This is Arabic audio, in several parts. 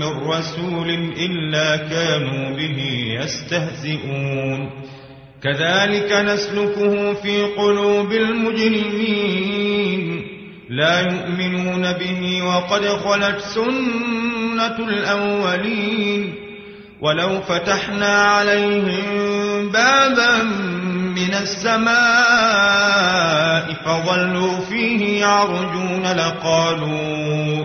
من رسول إلا كانوا به يستهزئون. كذلك نسلكه في قلوب المجرمين. لا يؤمنون به وقد خلت سنة الأولين. ولو فتحنا عليهم بابا من السماء فظلوا فيه يعرجون لقالوا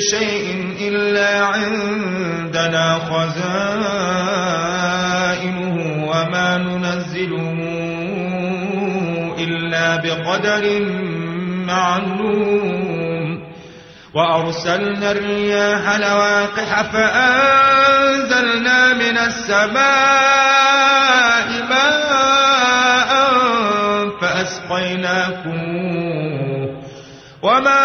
شيء إلا عندنا خزائنه وما ننزله إلا بقدر معلوم. وأرسلنا الرياح لواقح فأنزلنا من السماء ماء فأسقيناكم وما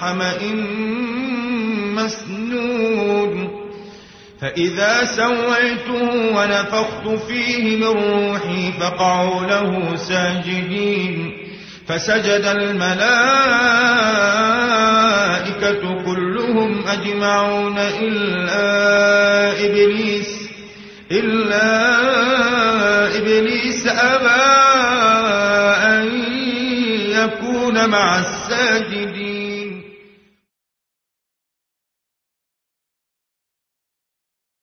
حمأ مسنون. فإذا سويته ونفخت فيه من روحي فقعوا له ساجدين. فسجد الملائكة كلهم أجمعون إلا إبليس إلا إبليس أبى أن يكون مع الساجدين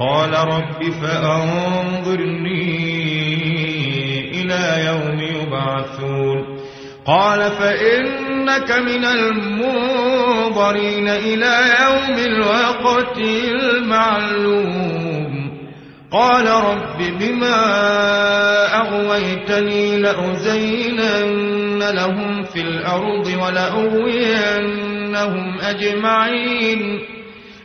قال رب فأنظرني إلى يوم يبعثون. قال فإنك من المنظرين إلى يوم الوقت المعلوم. قال رب بما أغويتني لأزينن لهم في الأرض ولأغوينهم أجمعين.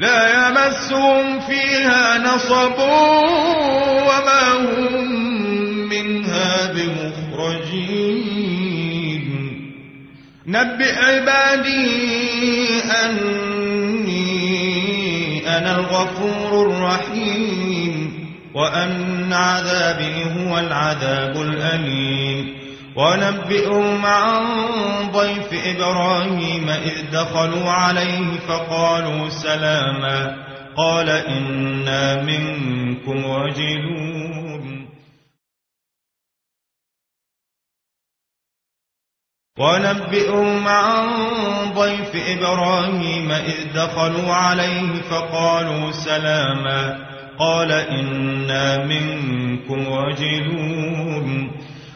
لا يمسهم فيها نصب وما هم منها بمخرجين. نبئ عبادي أني أنا الغفور الرحيم وأن عذابي هو العذاب الأليم. ونبئهم عن ضيف إبراهيم إذ دخلوا عليه فقالوا سلاما قال إنا منكم وجلون ونبئهم عن ضيف إبراهيم إذ دخلوا عليه فقالوا سلاما قال إنا منكم وجلون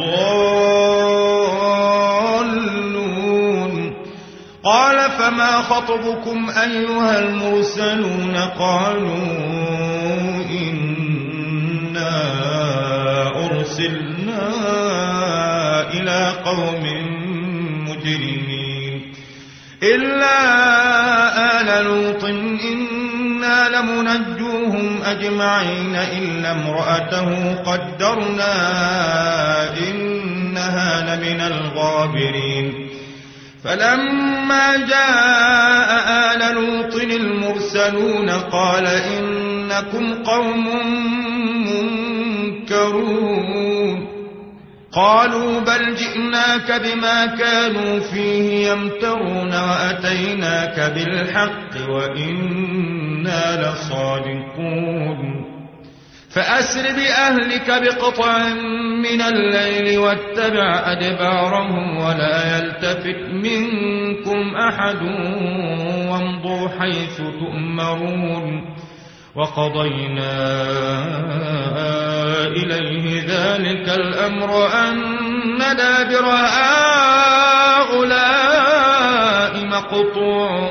الضالون. قال فما خطبكم أيها المرسلون قالوا إنا أرسلنا إلى قوم مجرمين. إلا آل لوط إنا لمنجوهم أجمعين إلا امرأته قدرنا إنها لمن الغابرين. فلما جاء آل لوط المرسلون قال إنكم قوم منكرون. قالوا بل جئناك بما كانوا فيه يمترون وأتيناك بالحق وإنا لصادقون. فأسر بأهلك بقطع من الليل واتبع أدبارهم ولا يلتفت منكم أحد وامضوا حيث تؤمرون. وقضينا إليه ذلك الأمر أن دابر هؤلاء مقطوع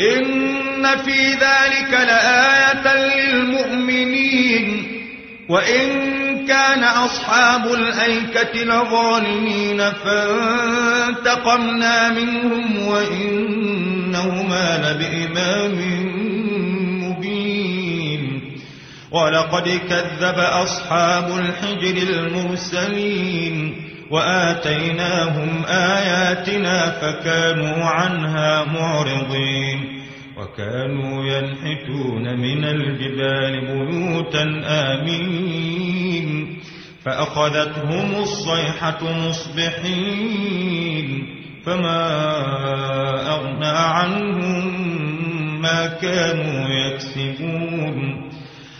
إن في ذلك لآية للمؤمنين. وإن كان أصحاب الأيكة لظالمين فانتقمنا منهم وإنهما لبإمام مبين. ولقد كذب أصحاب الحجر المرسلين. وآتيناهم آياتنا فكانوا عنها معرضين وكانوا ينحتون من الجبال بيوتا آمين فأخذتهم الصيحة مصبحين فما أغنى عنهم ما كانوا يكسبون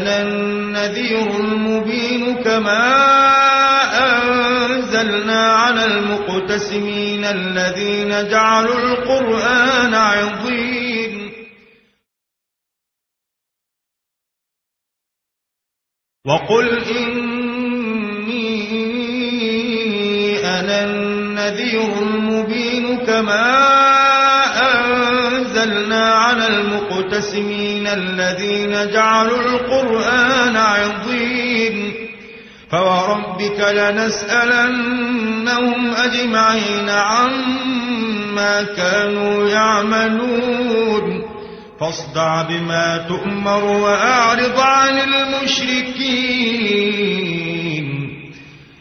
أنا النذير المبين كما أنزلنا على المقتسمين الذين جعلوا القرآن عظيم. وقل إني أنا النذير المبين كما أنزلنا على المقتسمين الذين جعلوا القرآن عظيم. فوربك لنسألنهم أجمعين عما كانوا يعملون. فاصدع بما تؤمر وأعرض عن المشركين.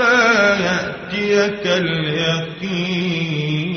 يأتيك اليقين.